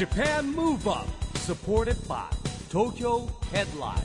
Japan Move Up supported by Tokyo Headline.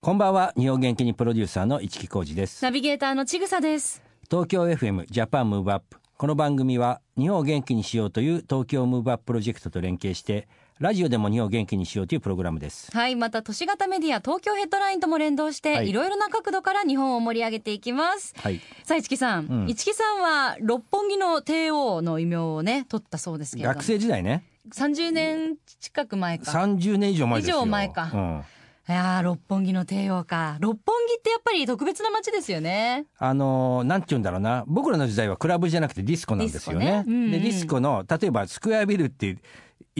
こんばんは。日本元気にプロデューサーの一木広治です。ナビゲーターのちぐさです。東京 FM Japan Move Up この番組は日本を元気にしようという東京ムーブアッププロジェクトと連携してラジオでも日本を元気にしようというプログラムです。はい、また都市型メディア東京ヘッドラインとも連動して、はい。い、ろいろな角度から日本を盛り上げていきます。はい。さあ、一木さん、うん。一木さんは六本木の帝王の異名をね、取ったそうですけれども。学生時代ね。30年近く前か。30年以上前ですよ。以上前か。うん。いやー六本木の帝王か。六本木ってやっぱり特別な街ですよね。あのーなんて言うんだろうな。僕らの時代はクラブじゃなくてディスコなんですよね。ねうんうん。でディスコの例えばスクエアビルっていう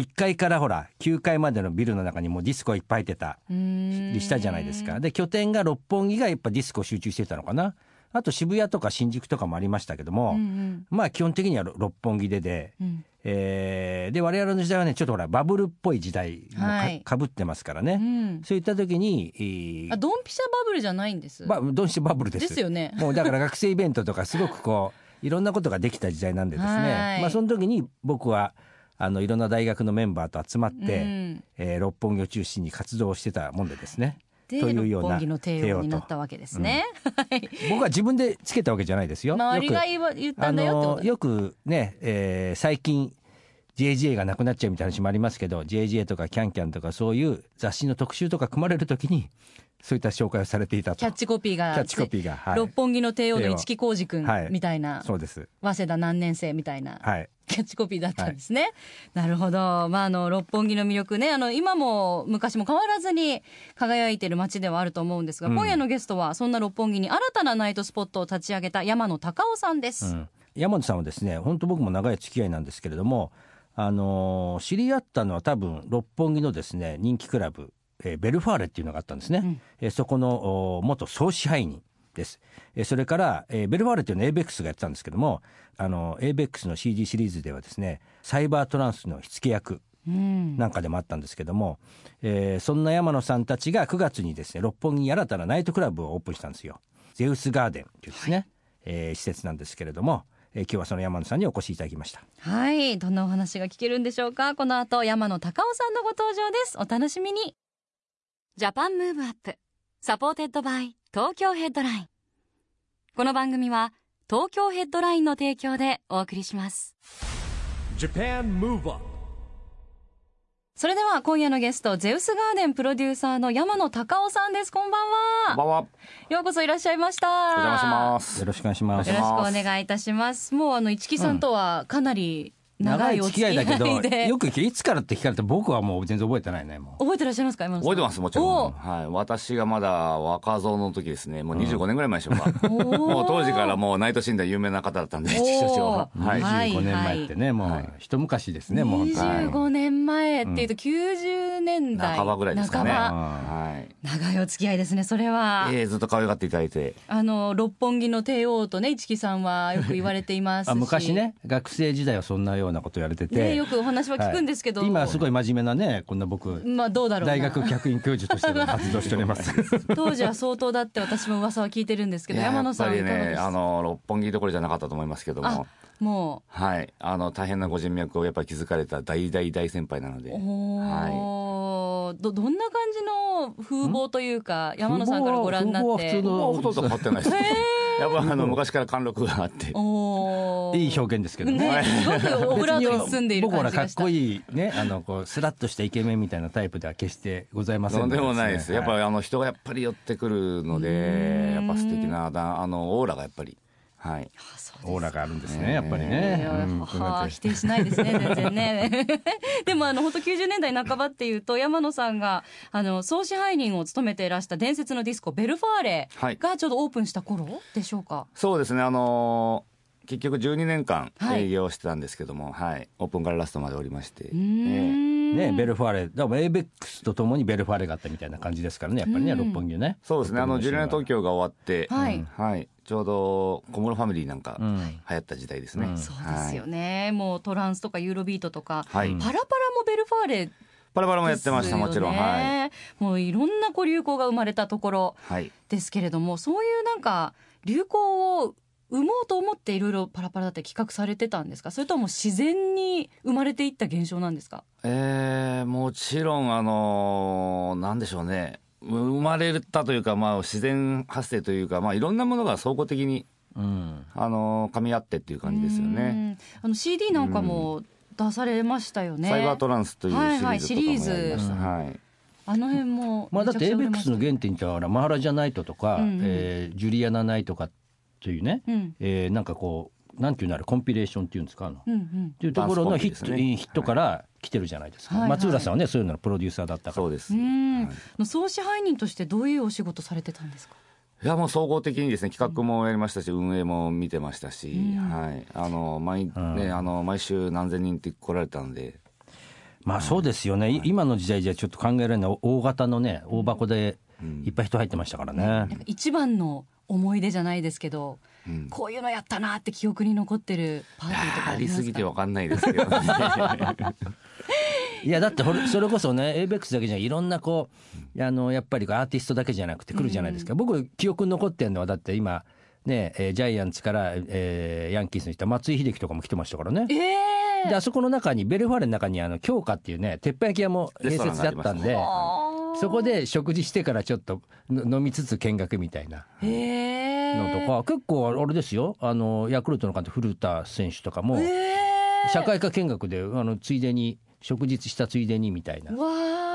1階からほら9階までのビルの中にもうディスコがいっぱい入ってたりしたじゃないですか。で拠点が六本木がやっぱディスコ集中してたのかな。あと渋谷とか新宿とかもありましたけども、うんうん。まあ基本的には六本木でで、うん。えーで我々の時代はねちょっとほらバブルっぽい時代もか,、はい。ぶってますからうね、ん。そういった時に、えーあドンピシャバブルじゃないんです？ばどうしてバブルです。ですよね。もうだから学生イベントとかすごくこういろんなことができた時代なんでですはねい。まあその時に僕はあのいろんな大学のメンバーと集まって、うんえー六本木を中心に活動をしてたもんでですねでというような帝王になったわけですね。はい。僕は自分でつけたわけじゃないですよ。周りが言ったあんだよよくね、えー最近 JJ がなくなっちゃうみたいな話もありますけど JJ とかキャンキャンとかそういう雑誌の特集とか組まれるときにそういった紹介をされていたと。キャッチコピーがキャッチコピーが、はい、六本木の帝王の市木浩二君はい。みたいな、そうです。早稲田何年生みたいな。はい。キャッチコピーだったんですね。なるほど。まあ、あの、六本木の魅力ね、あの、今も昔も変わらずに輝いてる街ではあると思うんですが、うん。今夜のゲストは、そんな六本木に新たなナイトスポットを立ち上げた山野隆夫さんです。うん、山本さんはですね本当僕も長い付き合いなんですけれども、あのー知り合ったのは多分六本木のですね人気クラブ、えーベルファーレっていうのがあったんですね、うんえーそこのお元総支配人です、えーそれから、えーベルファーレっていうのは ABEX がやってたんですけどもあの ABEX の CD シリーズではですねサイバートランスの火付け役うん。なんかでもあったんですけども、えーそんな山野さんたちが9月にですね六本木に新たなナイトクラブをオープンしたんですよゼウスガーデンというですね、えー施設なんですけれども、えー今日はその山野さんにお越しいただきましたはい。どんなお話が聞けるんでしょうかこの後、山野隆夫さんのご登場です。お楽しみに。Japan Move Up。Supported by 東京ヘッドライン。この番組は東京ヘッドラインの提供でお送りします。Japan Move Up それでは今夜のゲスト、ゼウスガーデンプロデューサーの山野隆夫さんです。こんばんは。こんばんは。ようこそいらっしゃいました。お邪魔します。よろしくお願いしますよろしくおお願いいいたします。もうあの市木さんとはかなり長いお付き合いで、だけどよく いつからって聞かれて僕はもう全然覚えてないねもう覚えてらっしゃいますか山野さん。覚えてます、もちろおん。はい。私がまだ若造の時ですね。もう25年ぐらい前でしょうか。おーもう当時からもうナイトシーンでは有名な方だったんで、おー師匠は。はい。はい25年前ってね、もうはい一昔ですね、もう本当に25年前っていうと90年代半ばぐらいですかね。はい。長いお付き合いですねそれは、ええ、ずっと可愛がっていただいて。あの六本木の帝王とね市木さんはよく言われています 昔ね学生時代はそんなようなこと言われてて、ねよくお話は聞くんですけど、はい。今はすごい真面目なねこんな僕まあどうだろうな。大学客員教授として活動しております。当時は相当だって私も噂は聞いてるんですけど山野さんね、いかがですあの、六本木どころじゃなかったと思いますけどあも。もはい。あの、大変なご人脈をやっぱり築かれた大大大先輩なので。うおーどどんな感じの風貌というか山野さんからご覧になって風貌は普通のもうほとんど変わってないです。やっぱ あの、昔から貫禄があって。いい表現ですけどねねすごく オブラートに包んでいる僕ほら感じがしたかっこいいねあのこうスラッとしたイケメンみたいなタイプでは決してございませんでもないです。やっぱあの人がやっぱり寄ってくるので、やっぱ素敵なだあのオーラがやっぱりはい。オーラがあるんですねやっぱりいね否定しないですね全然ね。でもあの本当90年代半ばっていうと山野さんがあの総支配人を務めていらした伝説のディスコベルファーレはい。がちょうどオープンした頃でしょうか、そうですね。あのー結局12年間はい。営業してたんですけども、はい、オープンからラストまでおりまして、うーんねベルファーレだから avex とともにベルファーレがあったみたいな感じですからねやっぱりねうん六本木ね。そうですね。あのジュリアナ東京が終わって、はい。はい、ちょうど小室ファミリーなんかうん。流行った時代ですね。うん。そうですよね、もうトランスとかユーロビートとか、パラパラもベルファーレパラパラもやってました、もちろん。はい。もういろんなこう流行が生まれたところはい。ですけれどもそういうなんか流行を生もうと思っていろいろパラパラだって企画されてたんですか？それとも自然に生まれていった現象なんですか？えー、もちろんあのなんでしょうね。生まれたというか、まあ、自然発生というか、まあ、いろんなものが総合的に、うん。あの噛み合ってっていう感じですよね。うん。あの CD なんかも出されましたよね。サイバートランスというシリーズはい。あの辺もまあ、だってエイベックスの原点って言ったらマハラジャナイトとか、うんうん。えージュリアナナイトかというね、たうん。えーなんかこうなんていうのあれコンピレーションっていうんですかあの、っうんうん。ていうところのヒット、ねヒットから来てるじゃないですか、はいはい。松浦さんはねそういうののプロデューサーだったから。そうです。うん。はい。の総支配人としてどういうお仕事されてたんですか？いやもう総合的にですね企画もやりましたし、運営も見てましたし、うん。はい。あの毎、ん。ねあの毎週何千人って来られたんで、まあそうですよね、い。今の時代じゃちょっと考えられない大型のね大箱でうん。いっぱい人入ってましたからね、なんか一番の思い出じゃないですけどうん。こういうのやったなって記憶に残ってるパーティーとかあありますか？りすぎてわかんないですけど、ね、いやだってそれこそね ABEX だけじゃないいろんなこうあのやっぱりアーティストだけじゃなくて来るじゃないですか、僕記憶に残ってるのはだって今ね、えージャイアンツから、えーヤンキースに来た松井秀喜とかも来てましたからね。ええであそこの中にベルファーレの中にあの京香っていうね鉄板焼き屋も併設だったんで、そこで食事してからちょっとの飲みつつ見学みたいな。へえのとか、結構あれですよ。あのヤクルトの監督古田選手とかも、え社会科見学であのついでに食事したついでにみたいな。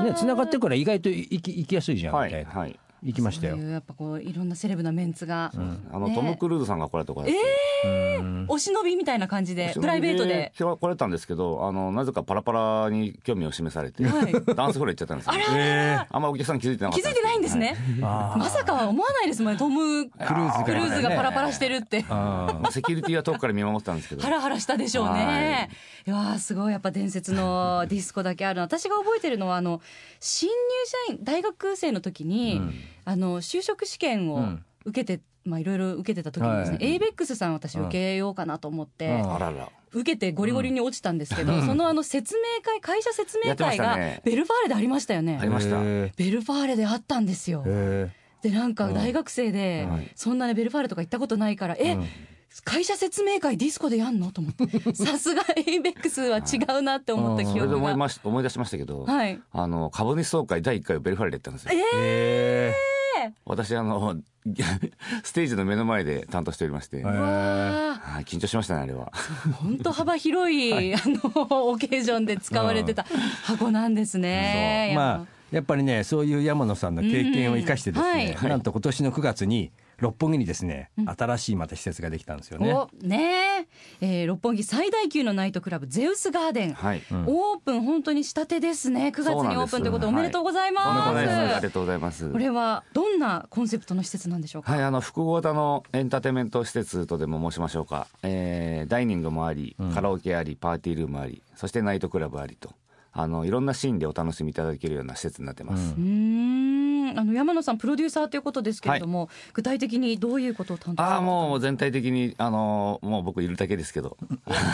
ね繋がってるから意外と行き行きやすいじゃんはいみたいな、はい行きましたよ。そういうやっぱこういろんなセレブなメンツが、あの、ねトム・クルーズさんが来られたとこやって、うんお忍びみたいな感じでプライベートで。来られたんですけどあのなぜかパラパラに興味を示されて、はい。ダンスフロア行っちゃったんですよ、あらあんまお客さん気づいてなかった気づいてないんですね、まさかは思わないですもんね。トム・ククルーズがルーズがパラパラしてるって。あまあセキュリティは遠くから見守ってたんですけど。ハラハラしたでしょうね。い。やーすごい。やっぱ伝説のディスコだけある私が覚えてるのはあの新入社員大学生の時に、うんあの就職試験をうん。受けて、まあいろいろ受けてた時にですね、はい。ABEX さん私受けようかなと思って、受けてゴリゴリに落ちたんですけど、そのあの説明会会社説明会がベルファーレでありましたよね。ありました。へベルファーレであったんですよ。えでなんか大学生で、はい。そんなねベルファーレとか行ったことないから、え、うん。会社説明会ディスコでやんの？と思って。さすが ABEX は違うなって思った記憶が。思い。まし思い出しましたけど、はい、あの株主総会第1回をベルファレでやったんですよ。えへ私あの ステージの目の前で担当しておりまして、はい緊張しましたねあれは。本当幅広い、あのオケージョンで使われてた箱なんですね。そう。まあや。っぱりねそういう山野さんの経験を生かしてですね、うんなんと今年の9月に六本木にですね、新しいまた施設ができたんですよね。おねえ。えー六本木最大級のナイトクラブゼウスガーデン、はい、うん。オープン本当にしたてですね。9月にオープンと。いうことでおめでとうございまない。ですありす。がとうございます。これはどんなコンセプトの施設なんでしょうか？はい、あの複合型のエンターテインメント施設とでも申しましょうか、えーダイニングもありカラオケありパーティールームありそしてナイトクラブありと。あのいろんなシーンでお楽しみいただけるような施設になってます、うーんあの山野さんプロデューサーということですけれども、具体的にどういうことを担当されてああもう全体的にあのもう僕いるだけですけど。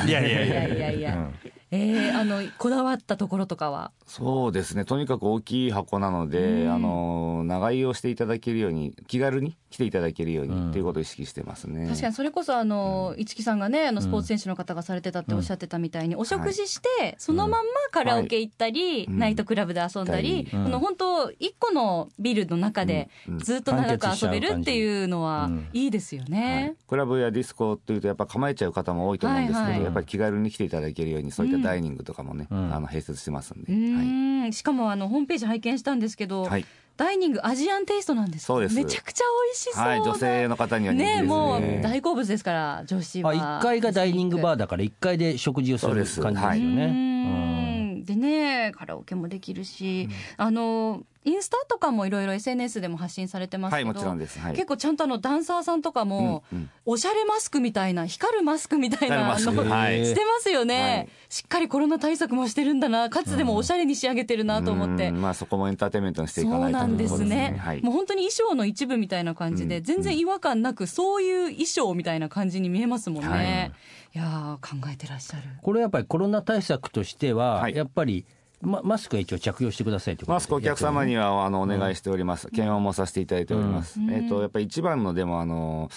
いやいや。いやいやいや、うんえー、あのこだわったところとかは？そうですね。とにかく大きい箱なので、うん。あの長居をしていただけるように気軽に来ていただけるように、うん。っていうことを意識してますね。確かにそれこそあの、市木さんがねあのスポーツ選手の方がされてたっておっしゃってたみたいに、お食事して、そのまんまカラオケ行ったり、うん。ナイトクラブで遊んだり、うん。この本当一個のビルの中でずっと長く遊べるっていうのはうん。いいですよはい。ね。クラブやディスコっていうとやっぱ構えちゃう方も多いと思うんですけど、やっぱり気軽に来ていただけるようにそういったダイニングとかもね、うん。あの併設してますんで、うはい。しかもあのホームページ拝見したんですけど、はい。ダイニングアジアンテイストなんですそうです。めちゃくちゃ美味しそうな、はい、女性の方には人気ですね。ねもう大好物ですから女子あは1階がダイニングバーだから1階で食事をする感じですようね。でねカラオケもできるし、あのインスタとかもいろいろ SNS でも発信されてますけど、はいもちろんです。はい。結構ちゃんとあのダンサーさんとかも、うんうん。おしゃれマスクみたいな光るマスクみたいなの はい。してますよね、はい。しっかりコロナ対策もしてるんだなかつでもおしゃれに仕上げてるなと思って、うん。まあそこもエンターテインメントにしていかそないとうなんですね、はい。もう本当に衣装の一部みたいな感じで、うん。全然違和感なくそういう衣装みたいな感じに見えますもんね、はい。い、やー考えてらっしゃる。これやっぱりコロナ対策としては、はい。やっぱりママスクは一応着用してくださいマスクお客様にはあのお願いしております。検温もさせていただいております。うんえっ、とやっぱり一番のでもあの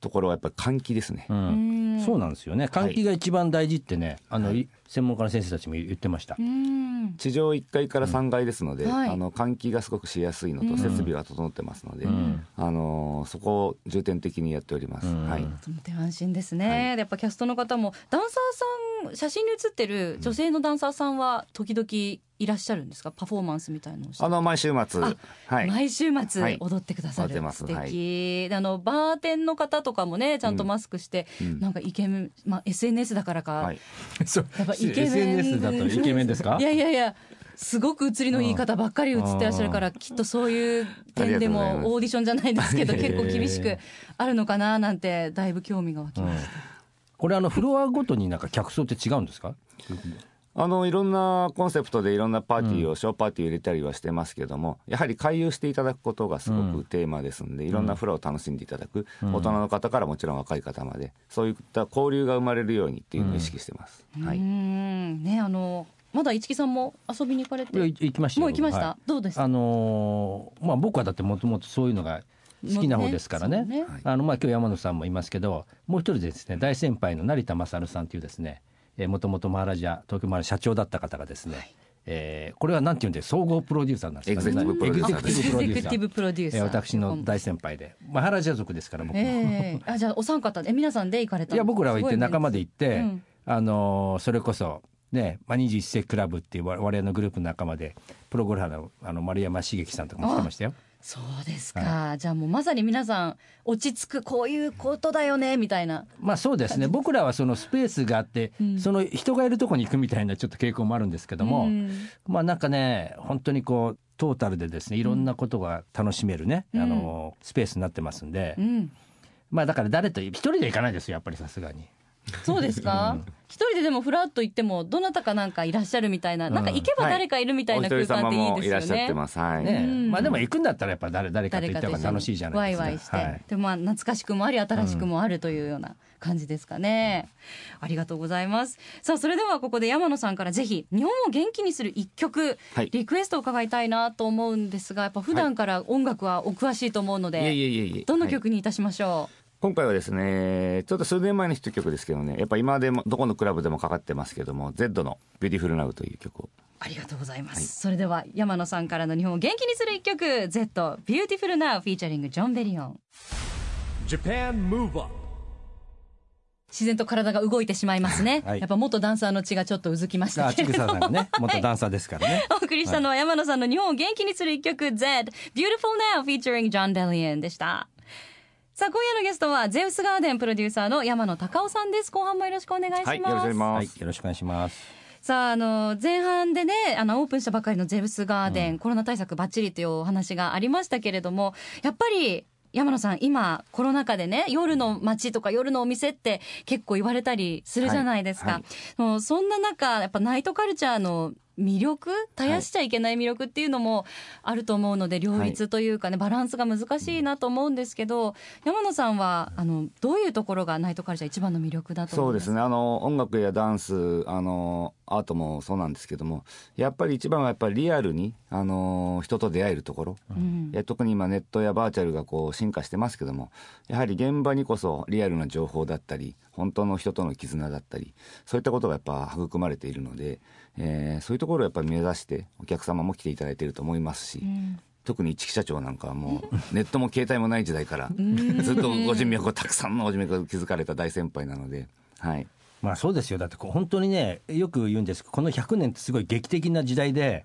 ところはやっぱり換気ですね。ううんん。そうなんですよね。換気が一番大事ってね、あのい。専門家の先生たちも言ってました、うん。地上1階から3階ですので、はい。あの換気がすごくしやすいのと設備が整ってますので、ん。あのそこを重点的にやっております。うん。はい。とても安心ですね、はい。でやっぱキャストの方もダンサーさん写真に写ってる女性のダンサーさんは時々いらっしゃるんですか？パフォーマンスみたいなのをして。あの毎週末、あはい。毎週末はい。踊ってくださる、踊ってます。素敵、であのバーテンの方とかもねちゃんとマスクして、うん。なんかイケメン、まあ、SNS だからか、はい。そう。やっぱイケメン。SNS だとイケメンですか？いやいやいやすごく映りのいい方ばっかり映ってらっしゃるからきっとそういう点でもオーディションじゃないですけど 結構厳しくあるのかななんてだいぶ興味が湧きました、これあのフロアごとになんか客層って違うんですか？あのいろんなコンセプトでいろんなパーティーを、ショーパーティーを入れたりはしてますけどもやはり回遊していただくことがすごくテーマですんで、いろんなフロアを楽しんでいただく、大人の方からもちろん若い方までそういった交流が生まれるようにっていうのを意識してます。はい、んねあのまだ市木さんも遊びに行かれて？いやい行きましたよ。もう行きました、はい。どうです？かあのーまあ僕はだってもともとそういうのが好きな方ですからね。ねはい。あのまあ今日山野さんもいますけどもう一人ですね大先輩の成田勝さんというですねもともとマハラジャ東京マハラジャ社長だった方がですね、えーこれはなんていうんで総合プロデューサーなんですかエグゼクティブプロデューサーエグゼクティブプロデューサー。私の大先輩で。マハラジャ族ですから僕も、ええあじゃあお三方え皆さんで行かれたいや僕らは行って仲間で行って、うん。あのーそれこそね、まあ、21世紀クラブっていう我々のグループの仲間でプロゴルファーのあの丸山茂樹さんとかも来てましたよ。そうですか、じゃあもうまさに皆さん落ち着くこういうことだよねみたいな。まあそうですね。僕らはそのスペースがあって、うん。その人がいるとこに行くみたいなちょっと傾向もあるんですけども、うん。まあなんかね本当にこうトータルでですねいろんなことが楽しめるね、うん。あのスペースになってますんで、うん。まあだから誰と一人で行かないですよやっぱりさすがに。そうですか？一人ででもフラッと行ってもどなたかなんかいらっしゃるみたいな、なんか行けば誰かいるみたいおな空間っていいもいらっしゃっですよねてます。はい。ねうん。まあでも行くんだったらやっぱ誰誰かと行った方が楽しいじゃないですか。ワイワイして、はい。でまあ懐かしくもあり新しくもあるというような感じですかね、ありがとうございます。さあそれではここで山野さんからぜひ日本を元気にする一曲、はい。リクエストを伺いたいなと思うんですがやっぱ普段から音楽はお詳しいと思うので、いえい。どのはい曲にいたしましょ今回はですね、ちょっと数年前のヒット曲ですけどね、やっぱ今でもどこのクラブでもかかってますけども、Z のビューティフルナウという曲を。うありがとうございます、それでは山野さんからの日本を元気にする一曲 Zedd Beautiful Now featuring ジョン・ベリオン Japan Move Up 自然と体が動いてしまいますね、はい。やっぱ元ダンサーの血がちょっとうずきましたあちぐけれどもね 元ダンサーですからね。お送りしたのは山野さんの日本を元気にする一曲 Zedd Beautiful Now featuring John Delian でした。さあ今夜のゲストはゼウスガーデンプロデューサーの山野隆夫さんです。後半もよろしくお願いします。はい、よろしくお願いしまはいす。よろしくお願いします。さああの前半でねあのオープンしたばかりのゼウスガーデン、コロナ対策バッチリというお話がありましたけれどもやっぱり山野さん今コロナ禍でね夜の街とか夜のお店って結構言われたりするじゃないですか、はいもうそんな中やっぱナイトカルチャーの魅力絶やしちゃいけない魅力っていうのもあると思うので両立というかね、バランスが難しいなと思うんですけど山野さんはあのどういうところがナイトカルチャー一番の魅力だとそうですね。あの、音楽やダンス、あの、アートもそうなんですけども、やっぱり一番はやっぱりリアルに、あの、人と出会えるところ。うん特に今ネットやバーチャルがこう進化してますけどもやはり現場にこそリアルな情報だったり本当の人との絆だったりそういったことがやっぱ育まれているので、えーそういうところをやっぱり目指してお客様も来ていただいていると思いますし、うん。特に一木社長なんかはもう ネットも携帯もない時代からずっとご人脈をたくさんのご人脈を築かれた大先輩なので、はい、まあそうですよ。だってこう本当にねよく言うんですけどこの100年ってすごい劇的な時代で、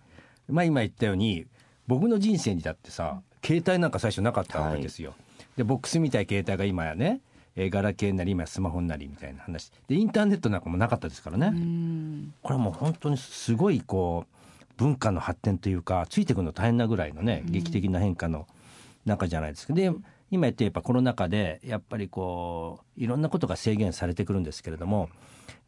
まあ、今言ったように僕の人生にだってさ携帯なんか最初なかったわけですよ。でボックスみたい携帯が今やねえーガラケーになり今やスマホになりみたいな話でインターネットなんかもなかったですからね。うんこれはもう本当にすごいこう文化の発展というかついてくるの大変なぐらいのね劇的な変化の中じゃないですか。で今言ってやっぱコロナ禍でやっぱりこういろんなことが制限されてくるんですけれども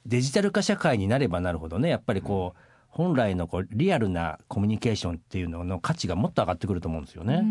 デジタル化社会になればなるほどねやっぱりこう本来のこうリアルなコミュニケーションっていうのの価値がもっと上がってくると思うんですよね。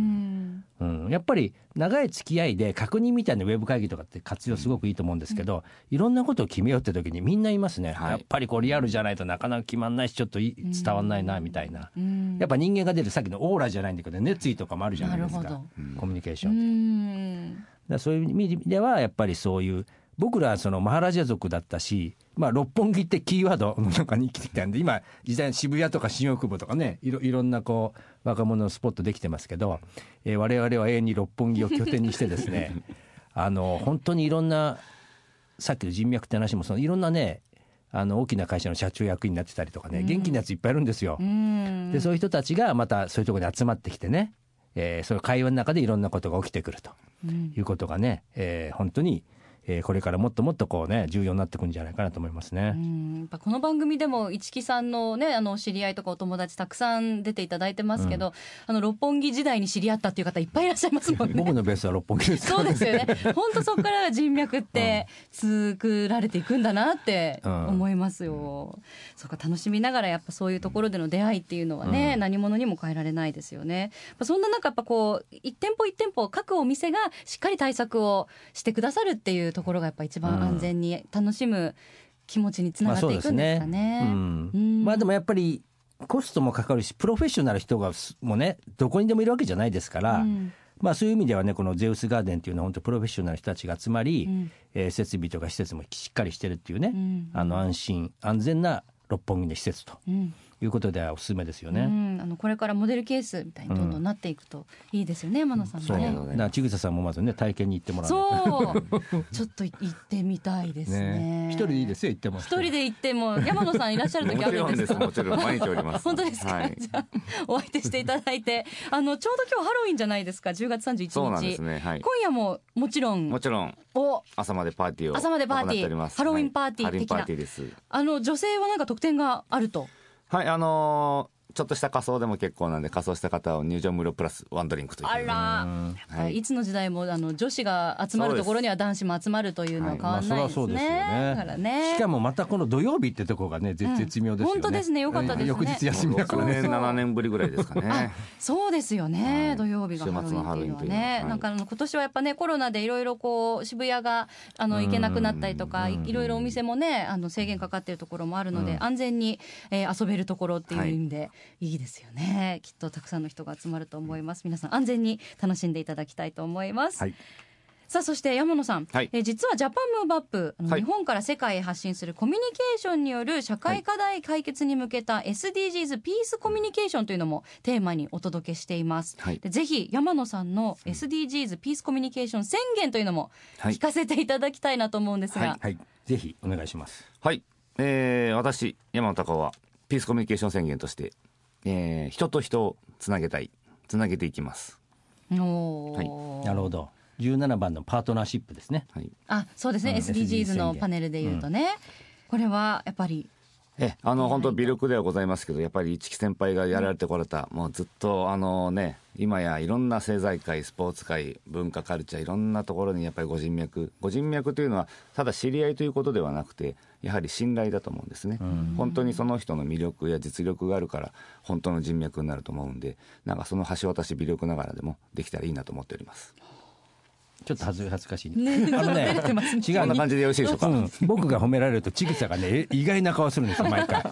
うん。うん、やっぱり長い付き合いで確認みたいなウェブ会議とかって活用すごくいいと思うんですけど、いろんなことを決めようって時にみんな言いますね、はい。やっぱりこうリアルじゃないとなかなか決まんないしちょっとい伝わんないなみたいな、うん。やっぱ人間が出るさっきのオーラじゃないんだけど熱意とかもあるじゃないですか。コミュニケーショうンって、ん。らそういう意味ではやっぱりそういう僕らはそのマハラジャ族だったし、まあ、六本木ってキーワードの中に生きてきたんで今時代渋谷とか新大久保とかねいろいろんなこう若者のスポットできてますけど、えー、我々は永遠に六本木を拠点にしてですね あの本当にいろんなさっきの人脈って話もそのいろんなねあの大きな会社の社長役員になってたりとかね、元気なやついっぱいいるんですよ。でそういう人たちがまたそういうところに集まってきてね、えー、その会話の中でいろんなことが起きてくるということがね、えー、本当にえー、これからもっともっとこうね重要になってくるんじゃないかなと思いますね。やっぱこの番組でも市木さんのねあの知り合いとかお友達たくさん出ていただいてますけど、うん、あの六本木時代に知り合ったっていう方いっぱいいらっしゃいますもんね。僕のベースは六本木です、そうですよね。本当そこから人脈って作られていくんだなって思いますよ。うん、そうか楽しみながらやっぱそういうところでの出会いっていうのはね、うん、何者にも変えられないですよね。そんな中やっぱこう一店舗一店舗各お店がしっかり対策をしてくださるっていうところがやっぱ一番安全に楽しむ気持ちにつながっていくんですかね。まあ、ね。うん、まあでもやっぱりコストもかかるしプロフェッショナル人がもねどこにでもいるわけじゃないですから、うん、まあそういう意味ではねこのゼウスガーデンっていうのは本当プロフェッショナル人たちが集まり、うん、えー、設備とか施設もしっかりしてるっていうね、うん、あの安心安全な六本木の施設と。いうことではおすすめですよね。あのこれからモデルケースみたいにどんどんなっていくといいですよね、山野さんもね。そうなちぐささんもまずね体験に行ってもらう。そうちょっと行ってみたいですね。一、人でいいですよ行っても。一人で行っても 山野さんいらっしゃる時あるんですか。もちろん毎日おります。本当ですか？はい、じゃお相手していただいて、あのちょうど今日ハロウィンじゃないですか？10月31日。そうなんですね。はい。今夜ももちろん。もちろん。お朝までパーティーを朝までパーティーハロウィンパーティー的な、あの女性はなんか特典があるとはいあのーちょっとした仮装でも結構なんで仮装した方は入場無料プラスワンドリンクというあら、はい、いつの時代もあの女子が集まるところには男子も集まるというのは変わらないですね。だからね。しかもまたこの土曜日ってとこがね絶妙ですよね。本当ですねよかったですね。翌日休みだからね。7年ぶりぐらいですかね。そうですよね。土曜日がハロウィンっていうのはね。なんかあの今年はやっぱねコロナでいろいろこう渋谷があの行けなくなったりとかいろいろお店もねあの制限かかっているところもあるので安全にえ遊べるところっていう意味でいいですよね。ねきっとたくさんの人が集まると思います。皆さん安全に楽しんでいただきたいと思います、はい。さあそして山野さん、はい、え実はジャパンムーブアップ、はい、日本から世界へ発信するコミュニケーションによる社会課題解決に向けた SDGs ピースコミュニケーションというのもテーマにお届けしています、はい、でぜひ山野さんの SDGs ピースコミュニケーション宣言というのも聞かせていただきたいなと思うんですが、はい。ぜひお願いします。はい、えー、私山野隆夫はピースコミュニケーション宣言としてえー、人と人をつなげたい。つなげていきます。おはい、なるほど。17番のパートナーシップですね、はい、あそうですね、うん、SDGs のパネルでいうとね、うん、これはやっぱり。えあの本当微力ではございますけどやっぱり一木先輩がやられてこられた、うん、もうずっとあのね今やいろんな政財界スポーツ界文化カルチャーいろんなところにやっぱりご人脈。ご人脈というのはただ知り合いということではなくてやはり信頼だと思うんですね、うん、本当にその人の魅力や実力があるから本当の人脈になると思うんでなんかその橋渡し微力ながらでもできたらいいなと思っております。ちょっと恥ずかしい、ね。あのね、違う。こんな感じでよろしいでしょうか？うん、僕が褒められると、ちぐさがね、意外な顔するんですよ、毎回。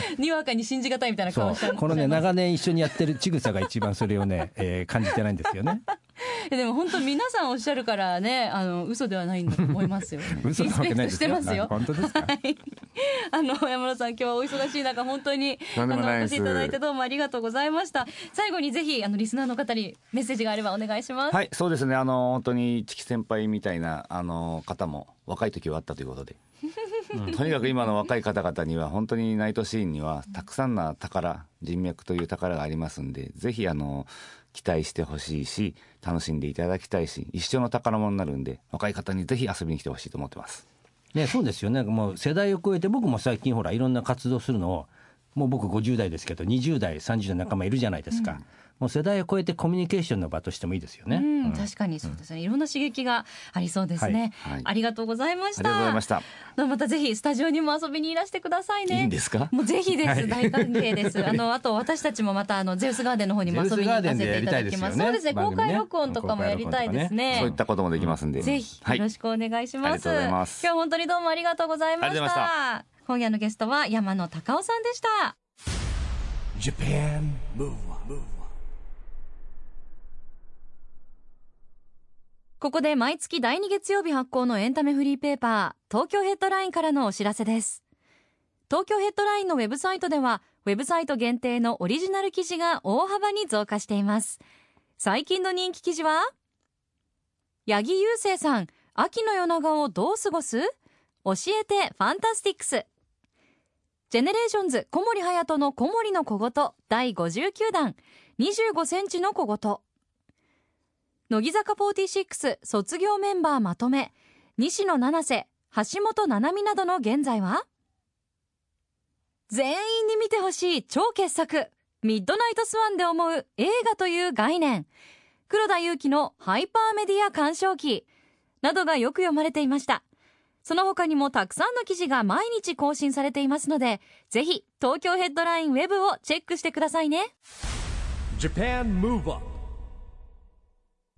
にわかに信じがたいみたいな顔しちゃこのね、長年一緒にやってるちぐさが一番それをね、えー、感じてないんですよね。でも本当皆さんおっしゃるからね、あの嘘ではないんだと思いますよ。嘘なわけないしてますよ。本当ですか？はい。あの山田さん今日はお忙しい中本当にあのお越しいただいてどうもありがとうございました。最後にぜひあのリスナーの方にメッセージがあればお願いします。はい、そうですね。あの本当にチキ先輩みたいなあの方も若い時はあったということで。とにかく今の若い方々には本当にナイトシーンにはたくさんの宝人脈という宝がありますんでぜひあの期待してほしいし楽しんでいただきたいし一生の宝物になるんで若い方にぜひ遊びに来てほしいと思ってます。ね、そうですよねもう世代を超えて僕も最近ほらいろんな活動するのをもう僕50代ですけど20代30代仲間いるじゃないですか。うんもう世代を超えてコミュニケーションの場としてもいいですよね。うん、確かにそうですね。いろんな刺激がありそうですね。はい、ありがとうございました。ありがとうございました。またぜひスタジオにも遊びにいらしてくださいね。いいんですか？もうぜひです。はい、大歓迎です。あのあと私たちもまたあのゼウスガーデンの方にも遊びに行かせていただきます。すね、そうですね。公開録音とかもやりたいですね。そういったこともできますんで、ぜひよろしくお願いします。今日本当にどうもありがとうございました。今夜のゲストは山野隆夫さんでした。ここで毎月第2月曜日発行のエンタメフリーペーパー東京ヘッドラインからのお知らせです。東京ヘッドラインのウェブサイトではウェブサイト限定のオリジナル記事が大幅に増加しています。最近の人気記事は八木勇征さん秋の夜長をどう過ごす？教えて FANTASTICS。 GENERATIONS 小森隼人の小森の小言第59弾。25センチの小言。乃木坂46卒業メンバーまとめ。西野七瀬橋本奈々未などの現在は？全員に見てほしい超傑作。ミッドナイトスワンで思う映画という概念。黒田祐樹のハイパーメディア鑑賞記。などがよく読まれていました。その他にもたくさんの記事が毎日更新されていますのでぜひ東京ヘッドラインウェブをチェックしてくださいね。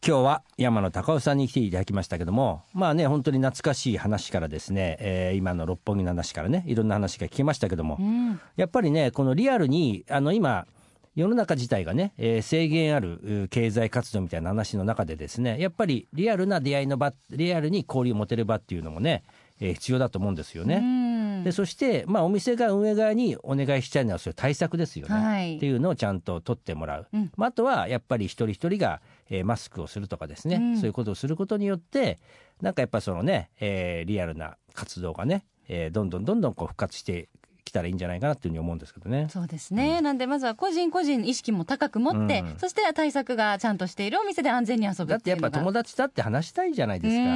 今日は山野隆夫さんに来ていただきましたけどもまあね本当に懐かしい話からですね、えー今の六本木の話からねいろんな話が聞けましたけども、うん。やっぱりねこのリアルにあの今世の中自体がね、えー制限ある経済活動みたいな話の中でですねやっぱりリアルな出会いの場リアルに交流を持てる場っていうのもね、えー必要だと思うんですよね。うん。でそして、まあ、お店が運営側にお願いしたいのはそういう対策ですよね、はい。っていうのをちゃんと取ってもらう、うん。まあ、あとはやっぱり一人一人が、えーマスクをするとかですね、うん。そういうことをすることによってなんかやっぱそのね、えーリアルな活動がね、えーどんどんどんどんこう復活してきたらいいんじゃないかなっていうふうに思うんですけどね。そうですね、なんでまずは個人個人意識も高く持って、うん。そして対策がちゃんとしているお店で安全に遊ぶだってやっぱ友達だって話したいじゃないですか。うん。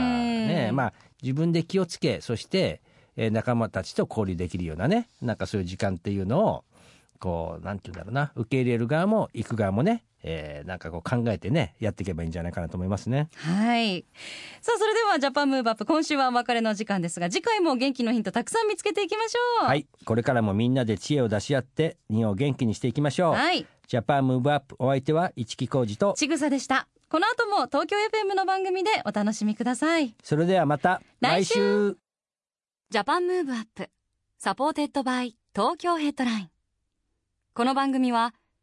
ねまあ自分で気をつけそして、えー仲間たちと交流できるようなねなんかそういう時間っていうのをこうなんて言うんだろうな。受け入れる側も行く側もね、えーなんかこう考えてねやっていけばいいんじゃないかなと思いますね。はい。さあそれではジャパンムーブアップ今週はお別れの時間ですが次回も元気のヒントたくさん見つけていきましょう。はい。これからもみんなで知恵を出し合って日本を元気にしていきましょう。はい。 Japan Move Up お相手は市木浩二と。ちぐさでした。この後も東京 FM の番組でお楽しみください。それではまた来週。来週。 Japan Move Up supported by 東京ヘッドライン。この番組は